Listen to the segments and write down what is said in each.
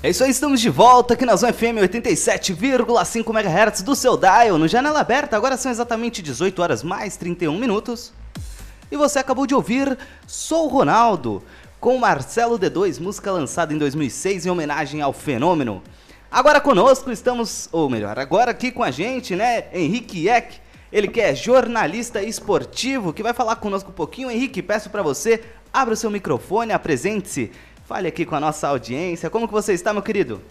É isso aí, estamos de volta aqui na Zona FM 87,5 MHz do seu dial, no Janela Aberta. Agora são exatamente 18 horas mais 31 minutos. E você acabou de ouvir Sou Ronaldo, com Marcelo D2, música lançada em 2006 em homenagem ao fenômeno. Agora conosco estamos, ou melhor, agora aqui com a gente, né, Henrique Eck, ele que é jornalista esportivo, que vai falar conosco um pouquinho. Henrique, peço para você, abra o seu microfone, apresente-se Fale aqui com a nossa audiência. Como que você está, meu querido?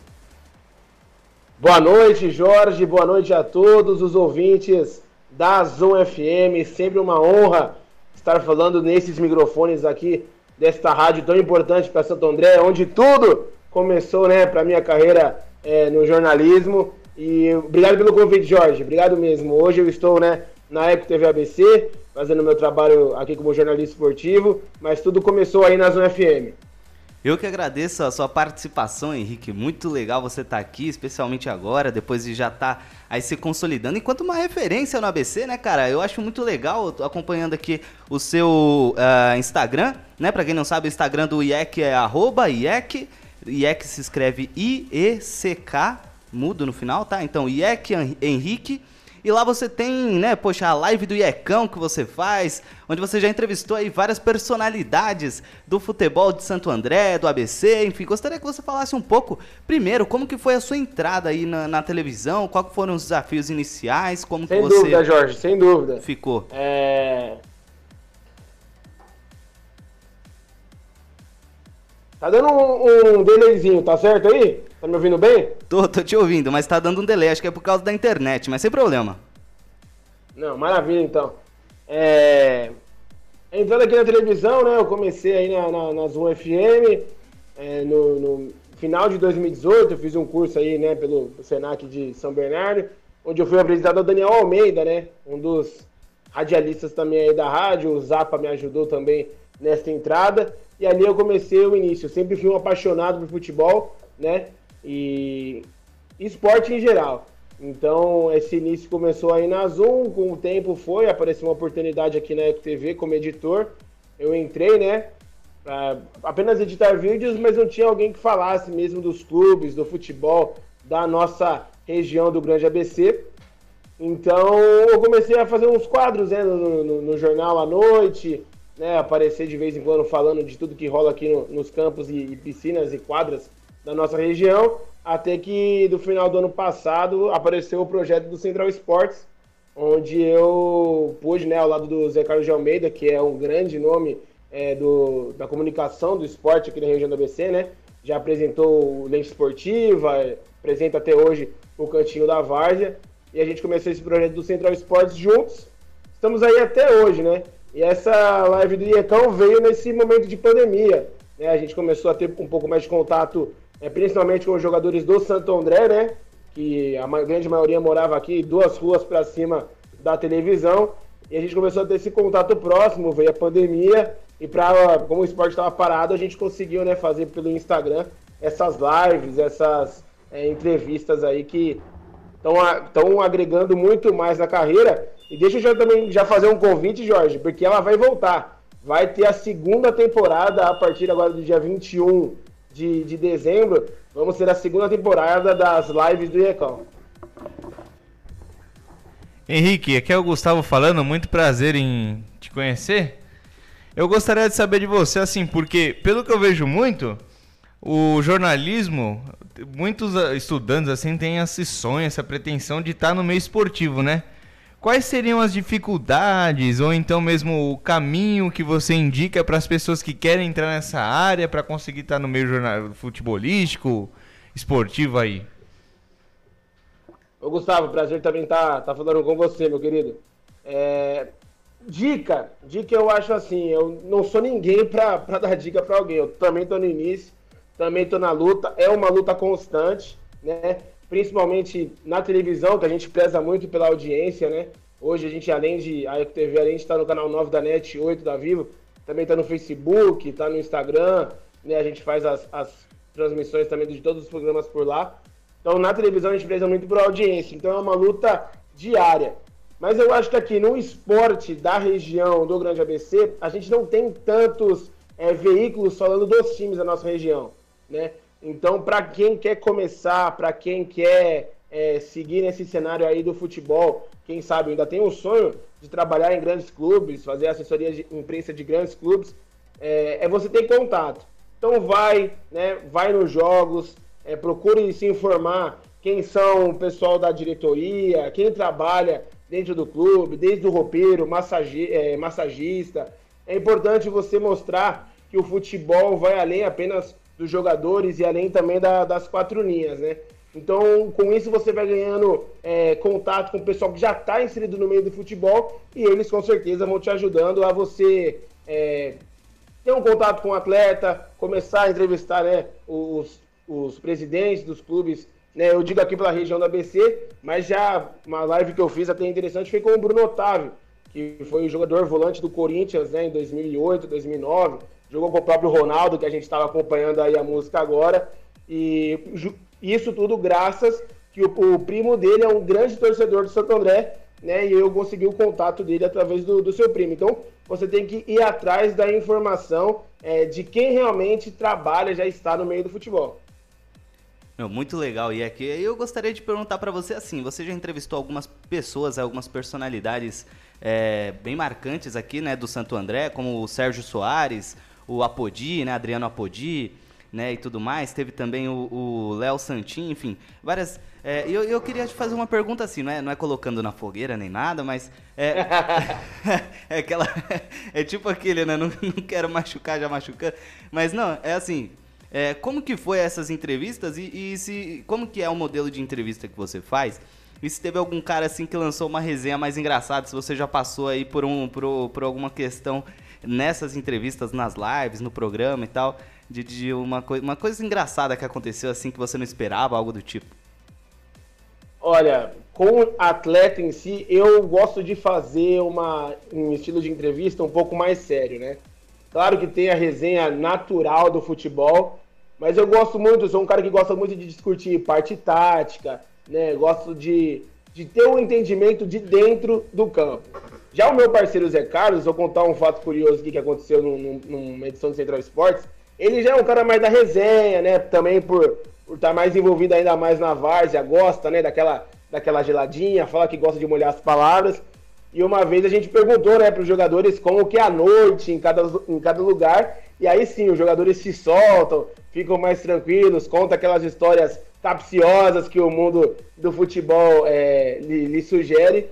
Boa noite, Jorge. Boa noite a todos os ouvintes da Zoom FM. Sempre uma honra estar falando nesses microfones aqui desta rádio tão importante para Santo André, onde tudo começou, né, para minha carreira é, no jornalismo. E obrigado pelo convite, Jorge. Obrigado mesmo. Hoje eu estou, né, na Eco TV ABC, fazendo meu trabalho aqui como jornalista esportivo, mas tudo começou aí na Zoom FM. Eu que agradeço a sua participação, Henrique. Muito legal você estar tá aqui, especialmente agora, depois de já estar tá aí se consolidando enquanto uma referência no ABC, né, cara? Eu acho muito legal, acompanhando aqui o seu uh, Instagram, né? Pra quem não sabe, o Instagram do IEC é arroba IEC. IEC se escreve I-E-C-K, mudo no final, tá? Então, IEC Henrique. E lá você tem, né, poxa, a live do Iecão que você faz, onde você já entrevistou aí várias personalidades do futebol de Santo André, do ABC, enfim. Gostaria que você falasse um pouco, primeiro, como que foi a sua entrada aí na, na televisão, quais foram os desafios iniciais, como sem que você... Sem dúvida, Jorge, sem dúvida. Ficou. É... Tá dando um, um delayzinho, tá certo aí? Tá me ouvindo bem? Tô, tô te ouvindo, mas tá dando um delay, acho que é por causa da internet, mas sem problema. Não, maravilha então. É... Entrando aqui na televisão, né, eu comecei aí na, na, na Zoom FM, é, no, no, final de 2018, eu fiz um curso aí, né, pelo Senac de São Bernardo, onde eu fui apresentado ao Daniel Almeida, né, um dos radialistas também aí da rádio, o Zapa me ajudou também nessa entrada, e ali eu comecei o início. Eu sempre fui um apaixonado por futebol, né? E esporte em geral. Então, esse início começou aí na Zoom, com o tempo foi, apareceu uma oportunidade aqui na TV como editor. Eu entrei, né? Pra apenas editar vídeos, mas não tinha alguém que falasse mesmo dos clubes, do futebol, da nossa região do Grande ABC. Então, eu comecei a fazer uns quadros né, no, no, no jornal à noite, né, aparecer de vez em quando falando de tudo que rola aqui no, nos campos e, e, piscinas e quadras da nossa região, até que do final do ano passado apareceu o projeto do Central Esportes, onde eu pude, né, ao lado do Zé Carlos de Almeida, que é um grande nome é, do, da comunicação do esporte aqui na região do ABC, né, já apresentou o Lente Esportiva, apresenta até hoje o Cantinho da Várzea, e a gente começou esse projeto do Central Esportes juntos. Estamos aí até hoje, né? E essa live do IECão veio nesse momento de pandemia. Né? A gente começou a ter um pouco mais de contato, é, principalmente com os jogadores do Santo André, né? Que a grande maioria morava aqui, duas ruas para cima da televisão. E a gente começou a ter esse contato próximo, veio a pandemia. E pra, como o esporte estava parado, a gente conseguiu né, fazer pelo Instagram essas lives, essas é, entrevistas aí que estão agregando muito mais na carreira e deixa eu também já fazer um convite, Jorge, porque ela vai voltar. Vai ter a segunda temporada a partir agora do dia 21 de, de dezembro. Vamos ter a segunda temporada das lives do IECão. Henrique, aqui é o Gustavo falando, muito prazer em te conhecer. Eu gostaria de saber de você, assim, porque pelo que eu vejo muito, o jornalismo, muitos estudantes assim têm esse sonho, essa pretensão de estar no meio esportivo, né? Quais seriam as dificuldades ou então mesmo o caminho que você indica para as pessoas que querem entrar nessa área para conseguir estar no meio jornal futebolístico, esportivo aí? Ô Gustavo, prazer também estar tá, tá falando com você, meu querido. É, dica, dica eu acho assim, eu não sou ninguém para dar dica para alguém. Eu também estou no início, também estou na luta. É uma luta constante, né? Principalmente na televisão, que a gente preza muito pela audiência, né? Hoje a gente, além de a TV, além de estar no canal 9 da NET, 8 da Vivo, também está no Facebook, está no Instagram, né? A gente faz as, as transmissões também de todos os programas por lá. Então, na televisão, a gente preza muito por audiência. Então, é uma luta diária. Mas eu acho que aqui no esporte da região do Grande ABC, a gente não tem tantos é, veículos falando dos times da nossa região, né? Então, para quem quer começar, para quem quer é, seguir nesse cenário aí do futebol, quem sabe ainda tem um sonho de trabalhar em grandes clubes, fazer assessoria de imprensa de grandes clubes, é, é você ter contato. Então vai, né, vai nos jogos, é, procure se informar quem são o pessoal da diretoria, quem trabalha dentro do clube, desde o roupeiro, massagi, é, massagista. É importante você mostrar que o futebol vai além apenas dos jogadores e além também da, das quatro linhas, né? Então, com isso, você vai ganhando é, contato com o pessoal que já está inserido no meio do futebol e eles, com certeza, vão te ajudando a você é, ter um contato com o atleta, começar a entrevistar né, os, os presidentes dos clubes. Né, eu digo aqui pela região da ABC, mas já uma live que eu fiz até interessante foi com o Bruno Otávio, que foi o jogador volante do Corinthians né, em 2008, 2009. Jogou com o próprio Ronaldo, que a gente estava acompanhando aí a música agora. E isso tudo graças que o, o, primo dele é um grande torcedor do Santo André, né? E eu consegui o contato dele através do, do seu primo. Então, você tem que ir atrás da informação é, de quem realmente trabalha, já está no meio do futebol. Meu, muito legal. E aqui eu gostaria de perguntar para você assim: você já entrevistou algumas pessoas, algumas personalidades é, bem marcantes aqui, né, do Santo André, como o Sérgio Soares, o Apodi, né, Adriano Apodi né, e tudo mais. Teve também o Léo Santin, enfim, várias. É, eu, eu queria te fazer uma pergunta assim, não é, não é colocando na fogueira nem nada, mas é, é aquela, é tipo aquele, né, não, não quero machucar já machucando, mas não, é assim, é, como que foi essas entrevistas e, e, se, como que é o modelo de entrevista que você faz? E se teve algum cara assim que lançou uma resenha mais engraçada, se você já passou aí por, um, por, por alguma questão nessas entrevistas, nas lives, no programa e tal, de, de uma, coi uma coisa engraçada que aconteceu assim que você não esperava, algo do tipo? Olha, com atleta em si, eu gosto de fazer uma, um estilo de entrevista um pouco mais sério, né? Claro que tem a resenha natural do futebol, mas eu gosto muito, sou um cara que gosta muito de discutir parte tática, né? Gosto de, de ter um entendimento de dentro do campo. Já o meu parceiro Zé Carlos, vou contar um fato curioso aqui que aconteceu num, numa edição do Central Esportes. Ele já é um cara mais da resenha, né? Também por, estar mais envolvido ainda mais na várzea, gosta, né? Daquela, daquela geladinha, fala que gosta de molhar as palavras. E uma vez a gente perguntou, né, para os jogadores como que é a noite em cada, em cada lugar. E aí sim, os jogadores se soltam, ficam mais tranquilos, contam aquelas histórias capciosas que o mundo do futebol é, lhe, lhe sugere.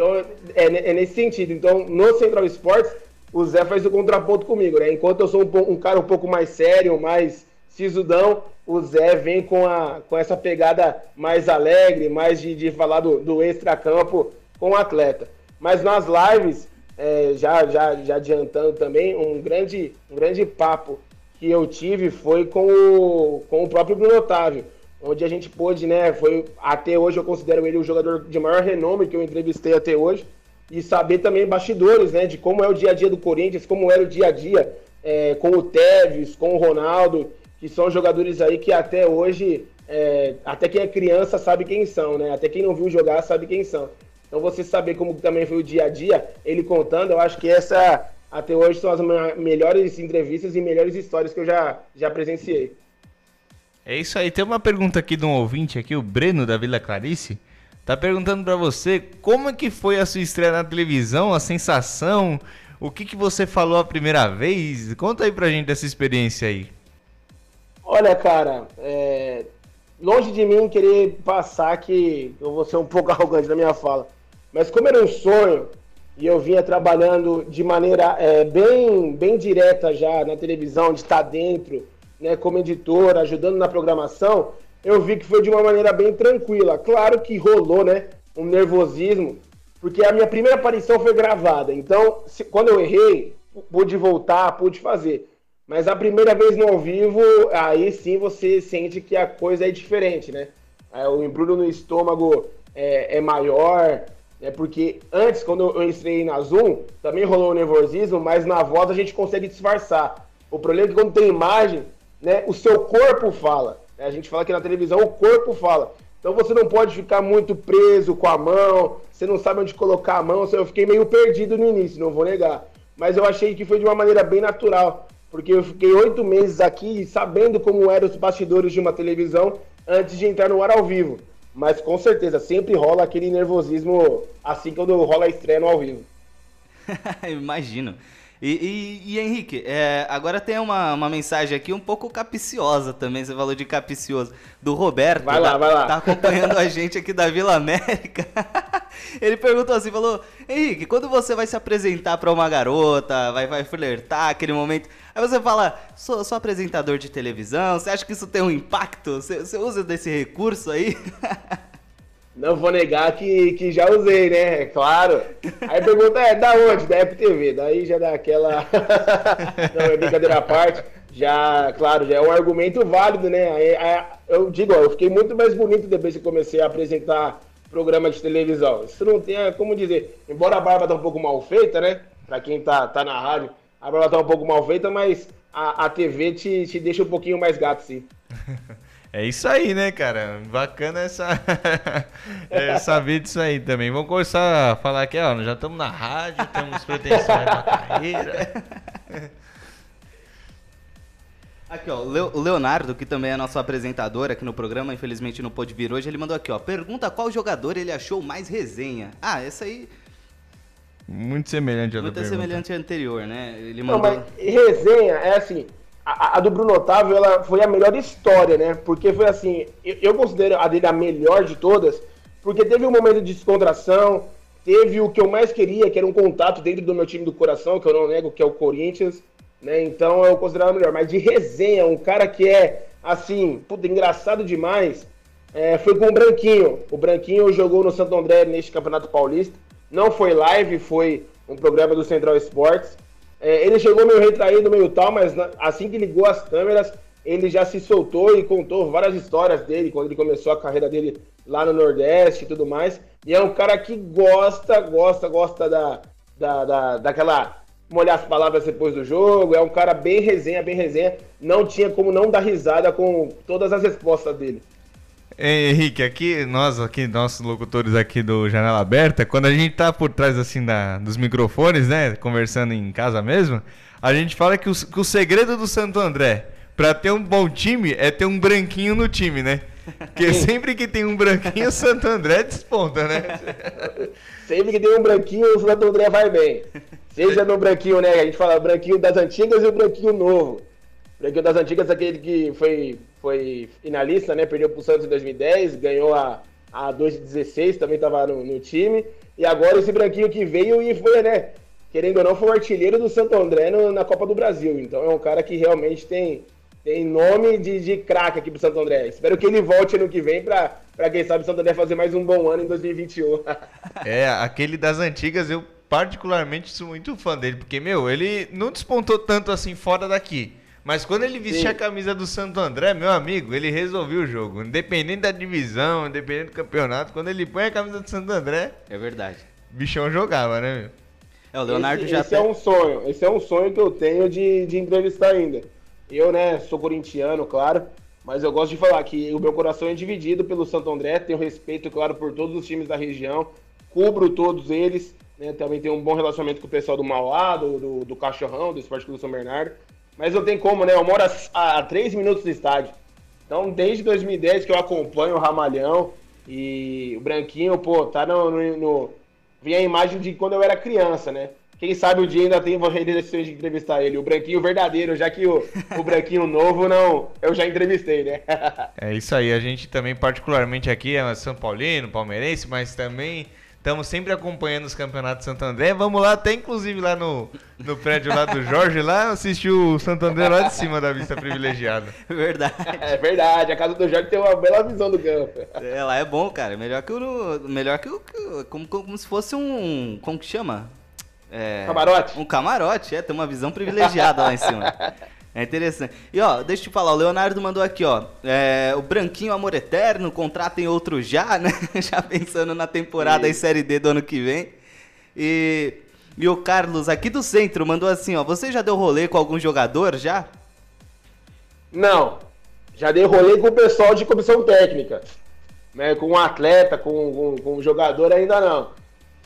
Então, é, é, nesse sentido. Então, no Central Sports, o Zé faz o contraponto comigo, né? Enquanto eu sou um, um, cara um pouco mais sério, mais sisudão, o Zé vem com, a, com essa pegada mais alegre, mais de, de falar do, do extra-campo com o atleta. Mas nas lives, é, já, já, já adiantando também, um grande, um grande papo que eu tive foi com o, com o próprio Bruno Otávio, onde a gente pôde, né, foi até hoje eu considero ele o jogador de maior renome que eu entrevistei até hoje, e saber também bastidores, né, de como é o dia a dia do Corinthians, como era o dia a dia é, com o Tevez, com o Ronaldo, que são jogadores aí que até hoje, é, até quem é criança sabe quem são, né, até quem não viu jogar sabe quem são. Então você saber como também foi o dia a dia, ele contando, eu acho que essa até hoje são as melhores entrevistas e melhores histórias que eu já, já presenciei. É isso aí. Tem uma pergunta aqui de um ouvinte aqui, o Breno da Vila Clarice. Tá perguntando para você como é que foi a sua estreia na televisão, a sensação, o que, que você falou a primeira vez? Conta aí pra gente dessa experiência aí. Olha, cara, é... longe de mim querer passar que eu vou ser um pouco arrogante na minha fala, mas como era um sonho e eu vinha trabalhando de maneira é, bem, bem direta já na televisão, de estar dentro, né, como editor, ajudando na programação, eu vi que foi de uma maneira bem tranquila. Claro que rolou, né? Um nervosismo, porque a minha primeira aparição foi gravada. Então, se, quando eu errei, pude voltar, pude fazer. Mas a primeira vez no ao vivo, aí sim você sente que a coisa é diferente, né? O embrulho no estômago é, é maior, né? Porque antes, quando eu estreiei na Zoom, também rolou o nervosismo, mas na voz a gente consegue disfarçar. O problema é que quando tem imagem, né, o seu corpo fala. É, a gente fala que na televisão o corpo fala. Então você não pode ficar muito preso com a mão, você não sabe onde colocar a mão. Eu fiquei meio perdido no início, não vou negar. Mas eu achei que foi de uma maneira bem natural. porque eu fiquei oito meses aqui sabendo como eram os bastidores de uma televisão antes de entrar no ar ao vivo. Mas com certeza, sempre rola aquele nervosismo assim quando rola a estreia no ao vivo. Imagino. E, e, e Henrique, é, agora tem uma, uma mensagem aqui um pouco capiciosa também, você falou de capicioso, do Roberto. Vai lá, tá, vai lá. Tá acompanhando a gente aqui da Vila América. Ele perguntou assim, falou, Henrique, quando você vai se apresentar para uma garota, vai, vai flertar, aquele momento, aí você fala, sou, sou apresentador de televisão, você acha que isso tem um impacto? Você, você usa desse recurso aí? Não vou negar que, que já usei, né? É claro. Aí pergunta, é, da onde? Da FTV. Daí já dá aquela. Não, é brincadeira à parte. Já, claro, já é um argumento válido, né? Aí, aí, eu digo, ó, eu fiquei muito mais bonito depois que comecei a apresentar programa de televisão. Isso não tem como dizer. Embora a barba tá um pouco mal feita, né? Pra quem tá, tá na rádio, a barba tá um pouco mal feita, mas a, a TV te, te deixa um pouquinho mais gato, sim. É isso aí, né, cara? Bacana essa é, saber disso aí também. Vamos começar a falar aqui, ó, já estamos na rádio, temos pretensões na carreira. Aqui, ó, o Leonardo, que também é nosso apresentador aqui no programa, infelizmente não pôde vir hoje, ele mandou aqui, ó, pergunta qual jogador ele achou mais resenha. Ah, essa aí... Muito semelhante à Muito semelhante à anterior, né? Ele mandou... Não, mas resenha é assim, a, a, do Bruno Otávio ela foi a melhor história, né? Porque foi assim, eu, eu, considero a dele a melhor de todas, porque teve um momento de descontração, teve o que eu mais queria, que era um contato dentro do meu time do coração, que eu não nego, que é o Corinthians, né? Então eu considero a melhor. Mas de resenha, um cara que é, assim, puta, engraçado demais, é, foi com o Branquinho. O Branquinho jogou no Santo André neste Campeonato Paulista. Não foi live, foi um programa do Central Esportes. É, ele chegou meio retraído, meio tal, mas assim que ligou as câmeras, ele já se soltou e contou várias histórias dele, quando ele começou a carreira dele lá no Nordeste e tudo mais. E é um cara que gosta, gosta, gosta da, da, da, daquela molhar as palavras depois do jogo. É um cara bem resenha, bem resenha. Não tinha como não dar risada com todas as respostas dele. Henrique, aqui, nós aqui, nossos locutores aqui do Janela Aberta, quando a gente tá por trás assim da, dos microfones, né, conversando em casa mesmo, a gente fala que o, que o segredo do Santo André para ter um bom time é ter um branquinho no time, né? Porque sempre que tem um branquinho, o Santo André desponta, né? sempre que tem um branquinho, o Santo André vai bem. Seja no branquinho, né? A gente fala branquinho das antigas e o branquinho novo. Branquinho das antigas aquele que foi foi finalista, né? Perdeu pro Santos em 2010, ganhou a, a 2016, também estava no, no, time. E agora esse branquinho que veio e foi, né? Querendo ou não, foi o artilheiro do Santo André no, na Copa do Brasil. Então é um cara que realmente tem, tem nome de, de craque aqui pro Santo André. Espero que ele volte ano que vem para quem sabe o Santo André fazer mais um bom ano em 2021. é, aquele das antigas eu particularmente sou muito fã dele, porque, meu, ele não despontou tanto assim fora daqui. Mas quando ele vestia Sim. a camisa do Santo André, meu amigo, ele resolveu o jogo. Independente da divisão, independente do campeonato, quando ele põe a camisa do Santo André. É verdade. Bichão jogava, né, meu? É, o Leonardo esse, já. Esse é um sonho. Esse é um sonho que eu tenho de, de entrevistar ainda. Eu, né, sou corintiano, claro. Mas eu gosto de falar que o meu coração é dividido pelo Santo André. Tenho respeito, claro, por todos os times da região. Cubro todos eles. Né, também tenho um bom relacionamento com o pessoal do Mauá, do, do, do Cachorrão, do Esporte Clube São Bernardo. Mas não tem como, né? Eu moro a, a três minutos do estádio. Então, desde 2010 que eu acompanho o Ramalhão e o Branquinho, pô, tá no, no, no... Vi a imagem de quando eu era criança, né? Quem sabe o dia ainda tem reedições de entrevistar ele. O Branquinho verdadeiro, já que o, o Branquinho novo, não, eu já entrevistei, né? é isso aí. A gente também, particularmente aqui, é São Paulino, palmeirense, mas também Estamos sempre acompanhando os campeonatos de Santo André. Vamos lá, até inclusive lá no, no prédio lá do Jorge, lá assistir o Santo André lá de cima da vista privilegiada. Verdade. É verdade, a casa do Jorge tem uma bela visão do campo. É, lá é bom, cara. Melhor que o. Melhor que o. Como, como se fosse um. Como que chama? É, camarote? Um camarote, é, tem uma visão privilegiada lá em cima. É interessante. E ó, deixa eu te falar, o Leonardo mandou aqui, ó. É, o Branquinho Amor Eterno, contratem outro já, né? já pensando na temporada e Série D do ano que vem. E, e o Carlos, aqui do centro, mandou assim, ó. Você já deu rolê com algum jogador já? Não. Já dei rolê com o pessoal de comissão técnica. Né, com um atleta, com, com, com um jogador ainda não.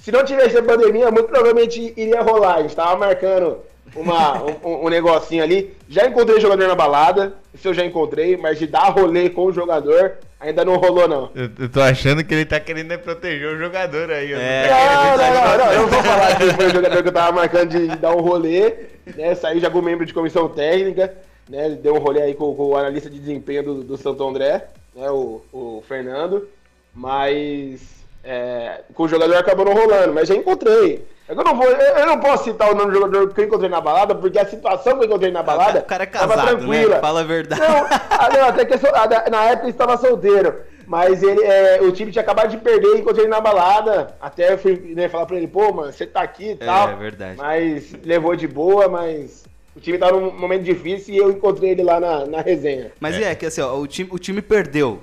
Se não tivesse a pandemia, muito provavelmente iria rolar. A gente tava marcando uma, um, um, negocinho ali. Já encontrei jogador na balada, isso eu já encontrei, mas de dar rolê com o jogador, ainda não rolou, não. Eu, eu tô achando que ele tá querendo é proteger o jogador aí. É. Não, não, não, não, eu não vou falar que foi o jogador que eu tava marcando de dar um rolê, né? Saí já com membro de comissão técnica, né? Deu um rolê aí com, com o analista de desempenho do, do Santo André, né? O, o Fernando, mas é, com o jogador acabou não rolando, mas já encontrei. É eu não, vou, eu não posso citar o nome do jogador que eu encontrei na balada, porque a situação que eu encontrei na balada. O cara é casado, tava tranquila. Né? Fala a verdade. Não, ah, não até que na época ele estava solteiro. Mas ele, é, o time tinha acabado de perder, encontrei ele na balada. Até eu fui né, falar pra ele, pô, mano, você tá aqui e tal. É, verdade. Mas levou de boa, mas o time tava num momento difícil e eu encontrei ele lá na, na resenha. Mas é, é que assim, ó, o time, o time perdeu.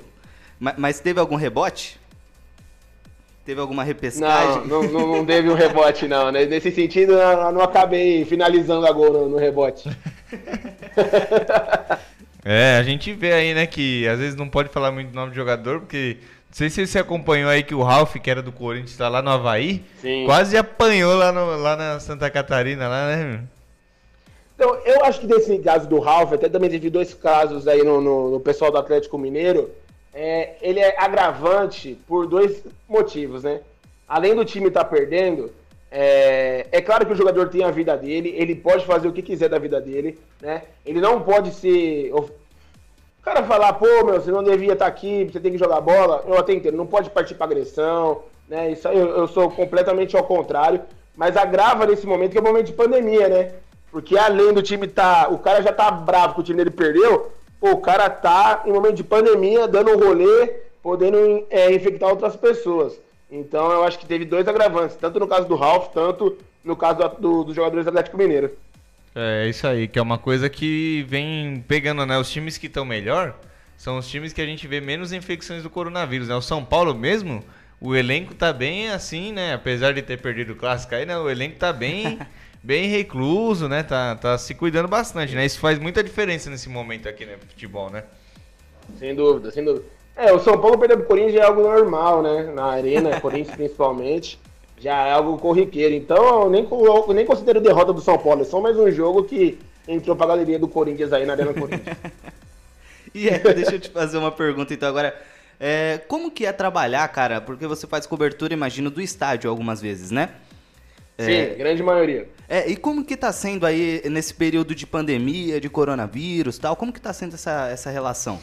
Mas, mas teve algum rebote? Teve alguma repescagem? Não, não, não teve um rebote, não. Né? Nesse sentido, eu não acabei finalizando a gol no, no rebote. é, a gente vê aí, né, que às vezes não pode falar muito do nome do jogador, porque não sei se você acompanhou aí que o Ralph, que era do Corinthians, tá lá no Havaí, Sim. quase apanhou lá, no, lá na Santa Catarina, lá, né? Então, eu acho que desse caso do Ralph, até também teve dois casos aí no, no, no pessoal do Atlético Mineiro, é, ele é agravante por dois motivos, né? Além do time estar tá perdendo, é, é, claro que o jogador tem a vida dele, ele pode fazer o que quiser da vida dele, né? Ele não pode ser. O cara falar, pô, meu, você não devia estar tá aqui, você tem que jogar bola. Eu até entendo, não pode partir para agressão, né? Isso aí eu, eu sou completamente ao contrário. Mas agrava nesse momento, que é um momento de pandemia, né? Porque além do time tá. O cara já tá bravo que o time dele perdeu, pô, o cara tá em momento de pandemia, dando um rolê, podendo é, infectar outras pessoas. Então eu acho que teve dois agravantes, tanto no caso do Ralph, tanto no caso do, do, dos jogadores do Atlético Mineiro. É isso aí, que é uma coisa que vem pegando, né? Os times que estão melhor são os times que a gente vê menos infecções do coronavírus, né? O São Paulo mesmo, o elenco tá bem assim, né? Apesar de ter perdido o clássico aí, né? O elenco tá bem bem recluso, né? Tá, tá se cuidando bastante, né? Isso faz muita diferença nesse momento aqui, né? Futebol, né? Sem dúvida, sem dúvida. É, o São Paulo perder pro Corinthians é algo normal, né? Na arena, Corinthians principalmente, já é algo corriqueiro. Então, eu nem, eu nem considero derrota do São Paulo. É só mais um jogo que entrou pra galeria do Corinthians aí na Arena Corinthians. e é, deixa eu te fazer uma pergunta então agora. É, como que é trabalhar, cara? Porque você faz cobertura, imagino, do estádio algumas vezes, né? Sim, é, grande maioria. É, e como que tá sendo aí nesse período de pandemia, de coronavírus tal? Como que tá sendo essa, essa relação?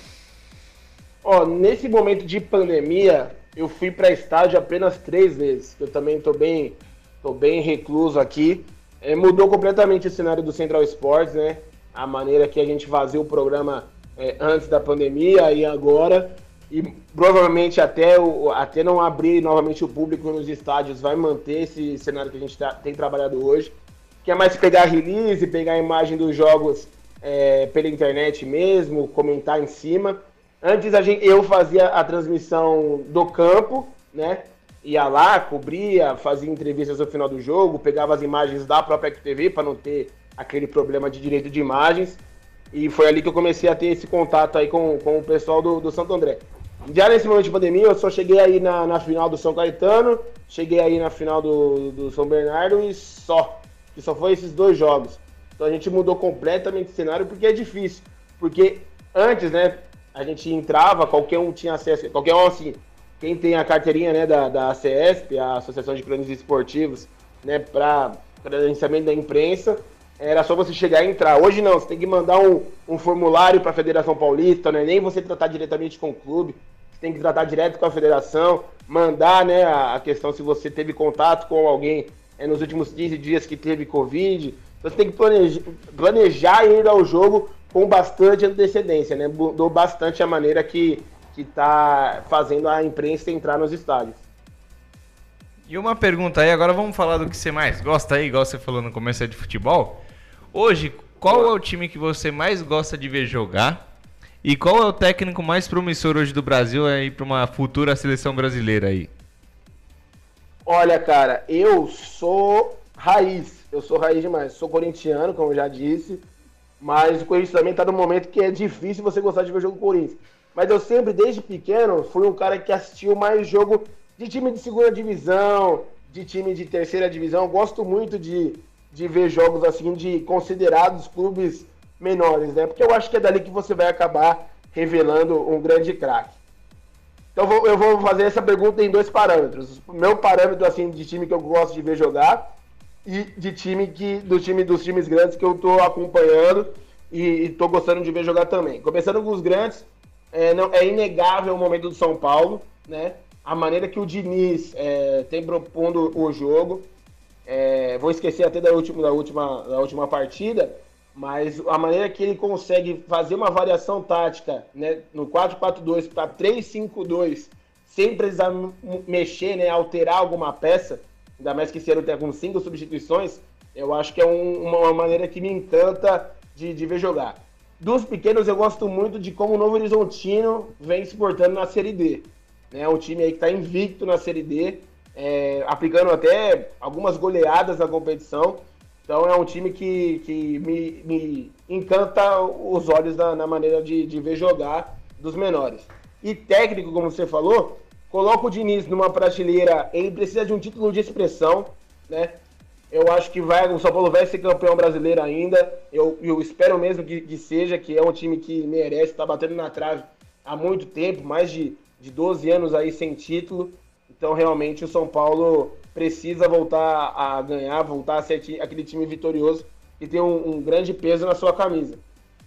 Ó, nesse momento de pandemia, eu fui para estádio apenas três vezes. Eu também tô bem, tô bem recluso aqui. É, mudou completamente o cenário do Central Sports, né? A maneira que a gente fazia o programa é, antes da pandemia e agora e provavelmente até, o, até não abrir novamente o público nos estádios vai manter esse cenário que a gente tá, tem trabalhado hoje, que é mais pegar release, pegar a imagem dos jogos é, pela internet mesmo, comentar em cima. Antes a gente, eu fazia a transmissão do campo, né? Ia lá, cobria, fazia entrevistas no final do jogo, pegava as imagens da própria TV para não ter aquele problema de direito de imagens. E foi ali que eu comecei a ter esse contato aí com, com o pessoal do, do Santo André. Já nesse momento de pandemia, eu só cheguei aí na, na final do São Caetano, cheguei aí na final do, do São Bernardo e só. E só foi esses dois jogos. Então a gente mudou completamente o cenário porque é difícil. Porque antes, né, a gente entrava, qualquer um tinha acesso, qualquer um assim, quem tem a carteirinha né, da, da ACESP, a Associação de Cronistas Esportivos, né, para credenciamento da imprensa, era só você chegar e entrar. Hoje não, você tem que mandar um, um formulário para a Federação Paulista, não é nem você tratar diretamente com o clube tem que tratar direto com a federação, mandar né, a questão se você teve contato com alguém é, nos últimos 15 dias que teve Covid. Você tem que planejar, planejar ir ao jogo com bastante antecedência, né? Mudou bastante a maneira que está fazendo a imprensa entrar nos estádios. E uma pergunta aí, agora vamos falar do que você mais gosta aí, igual você falou no começo de futebol. Hoje, qual é o time que você mais gosta de ver jogar? E qual é o técnico mais promissor hoje do Brasil aí para uma futura seleção brasileira aí? Olha, cara, eu sou raiz. Eu sou raiz demais. Sou corintiano, como eu já disse. Mas o Corinthians também está no momento que é difícil você gostar de ver o jogo do Corinthians. Mas eu sempre, desde pequeno, fui um cara que assistiu mais jogo de time de segunda divisão, de time de terceira divisão. Eu gosto muito de, de ver jogos assim de considerados clubes menores, né? Porque eu acho que é dali que você vai acabar revelando um grande craque. Então eu vou fazer essa pergunta em dois parâmetros. O meu parâmetro assim de time que eu gosto de ver jogar e de time que do time dos times grandes que eu estou acompanhando e estou gostando de ver jogar também. Começando com os grandes, é, não, é inegável o momento do São Paulo, né? A maneira que o Diniz é, tem propondo o jogo. É, vou esquecer até da última, da, última, da última partida, mas a maneira que ele consegue fazer uma variação tática né, no 4-4-2 para 3-5-2, sem precisar mexer, né, alterar alguma peça, ainda mais que esse ano tem com cinco substituições, eu acho que é um, uma maneira que me encanta de, de ver jogar. Dos pequenos, eu gosto muito de como o Novo Horizontino vem se portando na Série D. É né? um time aí que está invicto na Série D, é, aplicando até algumas goleadas na competição. Então é um time que, que me, me encanta os olhos na, na maneira de, de, ver jogar dos menores. E técnico, como você falou, coloca o Diniz numa prateleira, ele precisa de um título de expressão, né? Eu acho que vai, o São Paulo vai ser campeão brasileiro ainda. Eu, eu espero mesmo que, que, seja, que é um time que merece, está batendo na trave há muito tempo, mais de, de 12 anos aí sem título. Então, realmente, o São Paulo precisa voltar a ganhar, voltar a ser aquele time vitorioso que tem um, um grande peso na sua camisa.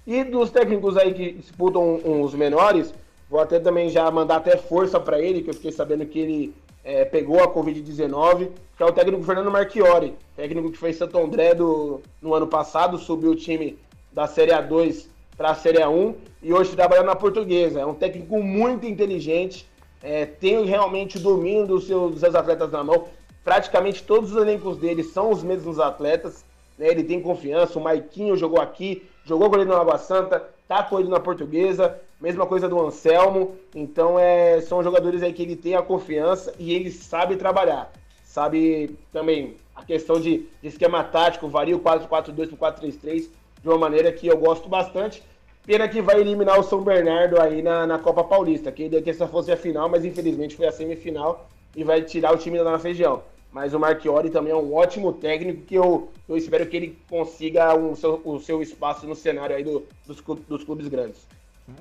E dos técnicos aí que disputam os menores, vou até também já mandar até força para ele, que eu fiquei sabendo que ele é, pegou a Covid-19, que é o técnico Fernando Marchiori, técnico que fez Santo André do, no ano passado, subiu o time da Série A2 para a Série A1 e hoje trabalha na Portuguesa. É um técnico muito inteligente, é, tem realmente o domínio dos seus, dos seus atletas na mão. Praticamente todos os elencos dele são os mesmos atletas. Né? Ele tem confiança. O Maiquinho jogou aqui, jogou com ele no Água Santa, tá com ele na Portuguesa. Mesma coisa do Anselmo. Então, é, são jogadores aí que ele tem a confiança e ele sabe trabalhar. Sabe também a questão de, de esquema tático, varia o 4-4-2 para 4-3-3 de uma maneira que eu gosto bastante. Pena que vai eliminar o São Bernardo aí na, na Copa Paulista. Queria que essa fosse a final, mas infelizmente foi a semifinal e vai tirar o time lá na região. Mas o Marchiori também é um ótimo técnico que eu, eu espero que ele consiga um, seu, o seu espaço no cenário aí do, dos, dos clubes grandes.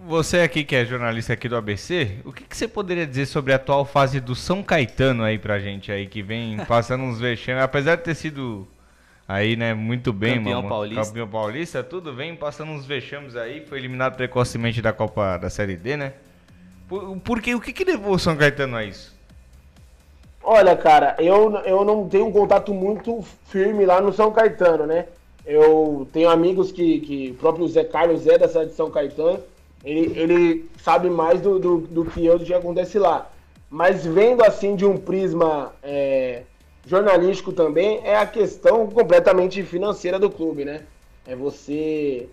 Você aqui que é jornalista aqui do ABC, o que, que, você poderia dizer sobre a atual fase do São Caetano aí pra gente aí, que vem passando uns vexames, apesar de ter sido aí, né, muito bem, campeão mano, paulista. campeão paulista, tudo vem passando uns vexames aí, foi eliminado precocemente da Copa da Série D, né? Por, porque o que, que levou o São Caetano a isso? Olha, cara, eu, eu não tenho um contato muito firme lá no São Caetano, né? Eu tenho amigos que, que o próprio Zé Carlos é cidade de São Caetano, ele, ele sabe mais do, do, do, que eu do que acontece lá. Mas vendo assim de um prisma é, jornalístico também, é a questão completamente financeira do clube, né? É você,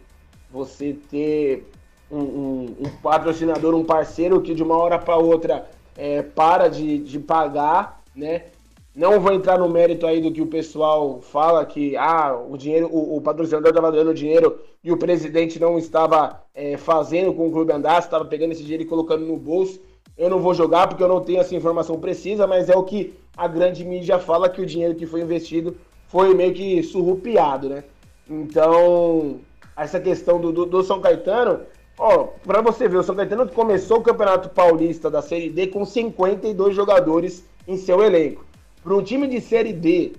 você ter um, um, um patrocinador, um parceiro que de uma hora para outra é, para de, de pagar, né? Não vou entrar no mérito aí do que o pessoal fala que ah, o dinheiro, o, o patrocinador estava dando dinheiro e o presidente não estava é, fazendo com o clube andasse, estava pegando esse dinheiro e colocando no bolso. Eu não vou jogar porque eu não tenho essa informação precisa, mas é o que a grande mídia fala que o dinheiro que foi investido foi meio que surrupiado, né? Então, essa questão do, do, do São Caetano, ó, para você ver, o São Caetano começou o Campeonato Paulista da Série D com 52 jogadores em seu elenco. Para um time de Série D,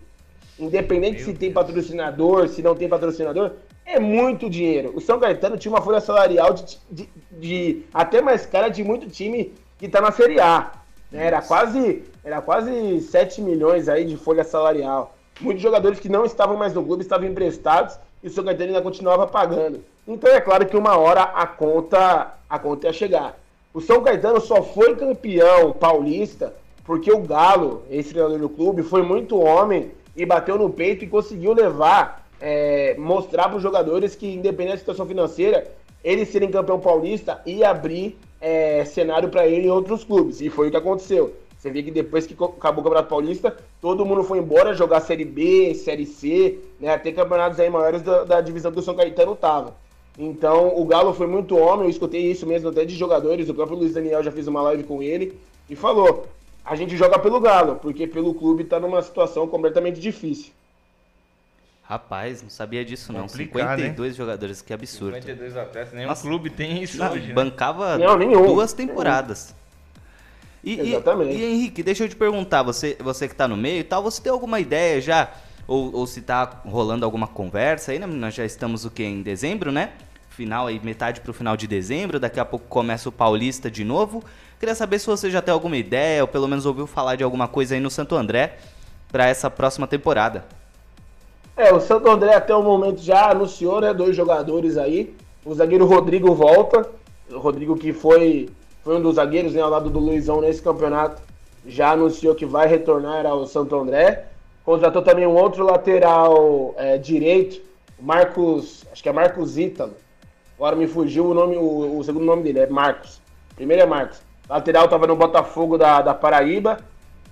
independente Meu se tem patrocinador, se não tem patrocinador, é muito dinheiro. O São Caetano tinha uma folha salarial de, de, de até mais cara de muito time que está na Série A. Né? Era quase, era quase 7 milhões aí de folha salarial. Muitos jogadores que não estavam mais no clube estavam emprestados e o São Caetano ainda continuava pagando. Então é claro que uma hora a conta, a conta ia chegar. O São Caetano só foi campeão paulista porque o Galo, esse treinador do clube, foi muito homem e bateu no peito e conseguiu levar, é, mostrar para os jogadores que, independente da situação financeira, eles serem campeão paulista e abrir é, cenário para ele em outros clubes. E foi o que aconteceu. Você vê que depois que acabou o Campeonato Paulista, todo mundo foi embora jogar Série B, Série C, né, até campeonatos aí maiores da, da divisão que o São Caetano tava. Então o Galo foi muito homem, eu escutei isso mesmo até de jogadores, o próprio Luiz Daniel já fez uma live com ele e falou: a gente joga pelo Galo, porque pelo clube está numa situação completamente difícil. Rapaz, não sabia disso não. Complicado, 52 jogadores, que absurdo. 52 atletas, nenhum Nossa. clube tem isso Não, hoje, né? bancava Não, nenhum. duas temporadas. E, e- Exatamente. E, Henrique, deixa eu te perguntar, você, você que tá no meio e tal, você tem alguma ideia já? Ou, ou se tá rolando alguma conversa aí, né? Nós já estamos o quê? Em dezembro, né? Final aí, metade pro final de dezembro, daqui a pouco começa o Paulista de novo. Queria saber se você já tem alguma ideia, ou pelo menos ouviu falar de alguma coisa aí no Santo André pra essa próxima temporada. É, o Santo André até o momento já anunciou, né, dois jogadores aí. O zagueiro Rodrigo volta. O Rodrigo que foi, foi um dos zagueiros, né, ao lado do Luizão nesse campeonato. Já anunciou que vai retornar ao Santo André. Contratou também um outro lateral é, direito, Marcos, acho que é Marcos Ítalo. Agora me fugiu o nome, o, o segundo nome dele, é Marcos. Primeiro é Marcos. Lateral estava no Botafogo da, da Paraíba.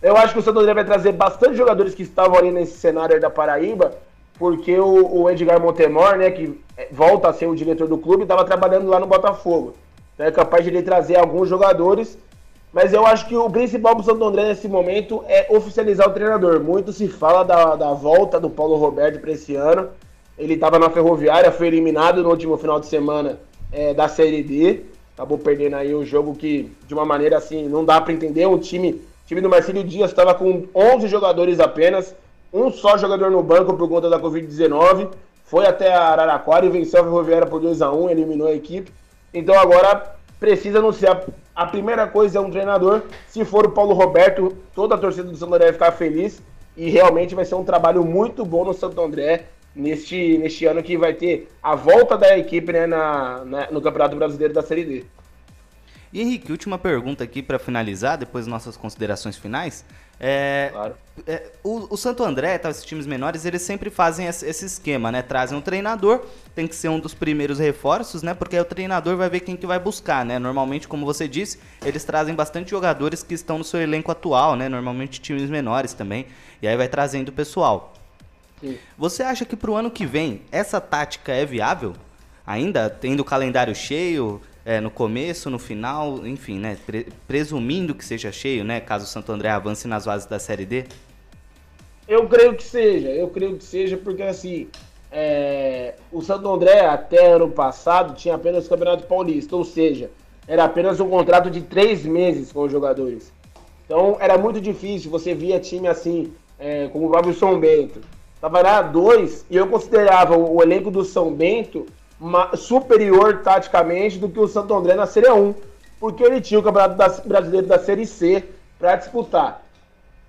Eu acho que o Santo André vai trazer bastante jogadores que estavam ali nesse cenário da Paraíba, porque o, o Edgar Montemor, né, que é, volta a ser o diretor do clube, estava trabalhando lá no Botafogo. Então é capaz de ele trazer alguns jogadores, mas eu acho que o principal para o Santo André nesse momento é oficializar o treinador. Muito se fala da, da volta do Paulo Roberto para esse ano. Ele estava na Ferroviária, foi eliminado no último final de semana é, da Série D. Acabou perdendo aí o jogo que, de uma maneira assim, não dá para entender. Um time, o time do Marcílio Dias estava com 11 jogadores apenas, um só jogador no banco por conta da Covid-19. Foi até a Araraquara e venceu a Ferroviária por 2 a 1 eliminou a equipe. Então agora precisa anunciar. A primeira coisa é um treinador. Se for o Paulo Roberto, toda a torcida do Santo André vai ficar feliz. E realmente vai ser um trabalho muito bom no Santo André neste, neste ano que vai ter a volta da equipe né, na, na- no Campeonato Brasileiro da Série D. E Henrique, última pergunta aqui pra finalizar, depois nossas considerações finais. É, Claro. é, o, o Santo André, tá, esses times menores, eles sempre fazem esse, esse esquema, né? Trazem um treinador, tem que ser um dos primeiros reforços, né? Porque aí o treinador vai ver quem que vai buscar, né? Normalmente, como você disse, eles trazem bastante jogadores que estão no seu elenco atual, né? Normalmente times menores também. E aí vai trazendo o pessoal. Você acha que pro ano que vem essa tática é viável? Ainda tendo o calendário cheio, é, no começo, no final, enfim, né? Pre- presumindo que seja cheio, né? Caso o Santo André avance nas bases da Série D. Eu creio que seja, eu creio que seja, porque assim, é, o Santo André até ano passado tinha apenas o Campeonato Paulista, ou seja, era apenas um contrato de três meses com os jogadores. Então era muito difícil, você via time assim, é, como o São Bento. Tava lá dois, e eu considerava o, o elenco do São Bento superior taticamente do que o Santo André na Série 1, porque ele tinha o Campeonato Brasileiro da Série C para disputar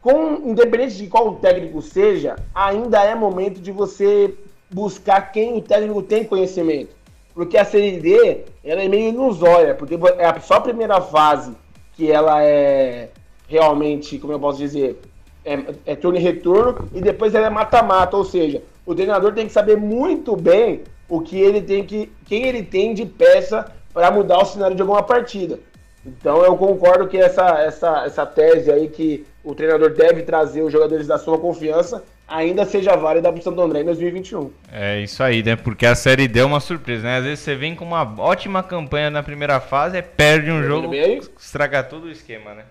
com independente de qual técnico seja, ainda é momento de você buscar quem o técnico tem conhecimento. Porque a Série D, ela é meio ilusória, porque é só a primeira fase que ela é realmente, como eu posso dizer, é, é turno e retorno, e depois ela é mata-mata, ou seja, o treinador tem que saber muito bem o que ele tem que, quem ele tem de peça para mudar o cenário de alguma partida. Então eu concordo que essa, essa, essa tese aí que o treinador deve trazer os jogadores da sua confiança ainda seja válida para o Santo André em 2021. É isso aí, né? Porque a série D é uma surpresa, né? Às vezes você vem com uma ótima campanha na primeira fase, aí perde um jogo, estraga todo o esquema, né?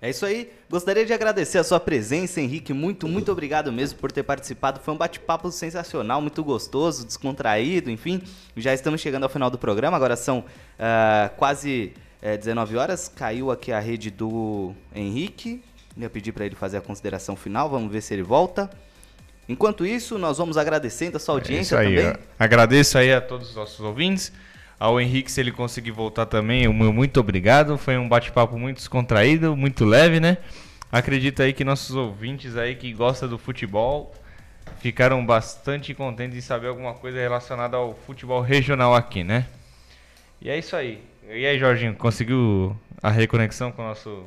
É isso aí. Gostaria de agradecer a sua presença, Henrique. Muito, muito obrigado mesmo por ter participado. Foi um bate-papo sensacional, muito gostoso, descontraído, enfim. Já estamos chegando ao final do programa. Agora são ah, quase eh, 19 horas. Caiu aqui a rede do Henrique. Eu pedi para ele fazer a consideração final. Vamos ver se ele volta. Enquanto isso, nós vamos agradecendo a sua É audiência isso aí. também. Agradeço aí a todos os nossos ouvintes. Ao Henrique, se ele conseguir voltar também, o meu muito obrigado. Foi um bate-papo muito descontraído, muito leve, né? Acredito aí que nossos ouvintes aí que gostam do futebol ficaram bastante contentes em saber alguma coisa relacionada ao futebol regional aqui, né? E é isso aí. E aí, Jorginho, conseguiu a reconexão com o nosso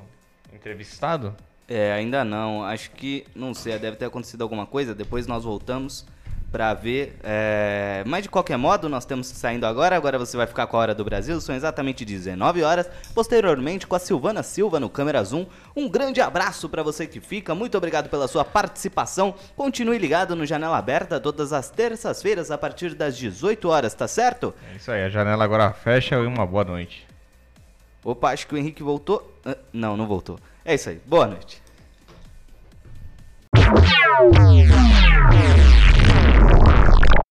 entrevistado? É, ainda não. Acho que, não sei, deve ter acontecido alguma coisa. Depois nós voltamos pra ver. é, Mas de qualquer modo, nós temos saindo agora. Agora você vai ficar com a hora do Brasil. São exatamente 19 horas. Posteriormente, com a Silvana Silva no Câmera Zoom. Um grande abraço pra você que fica. Muito obrigado pela sua participação. Continue ligado no Janela Aberta todas as terças-feiras a partir das 18 horas, tá certo? É isso aí, a janela agora fecha e uma boa noite. Opa, acho que o Henrique voltou. Ah, Não, não voltou. É isso aí. Boa noite.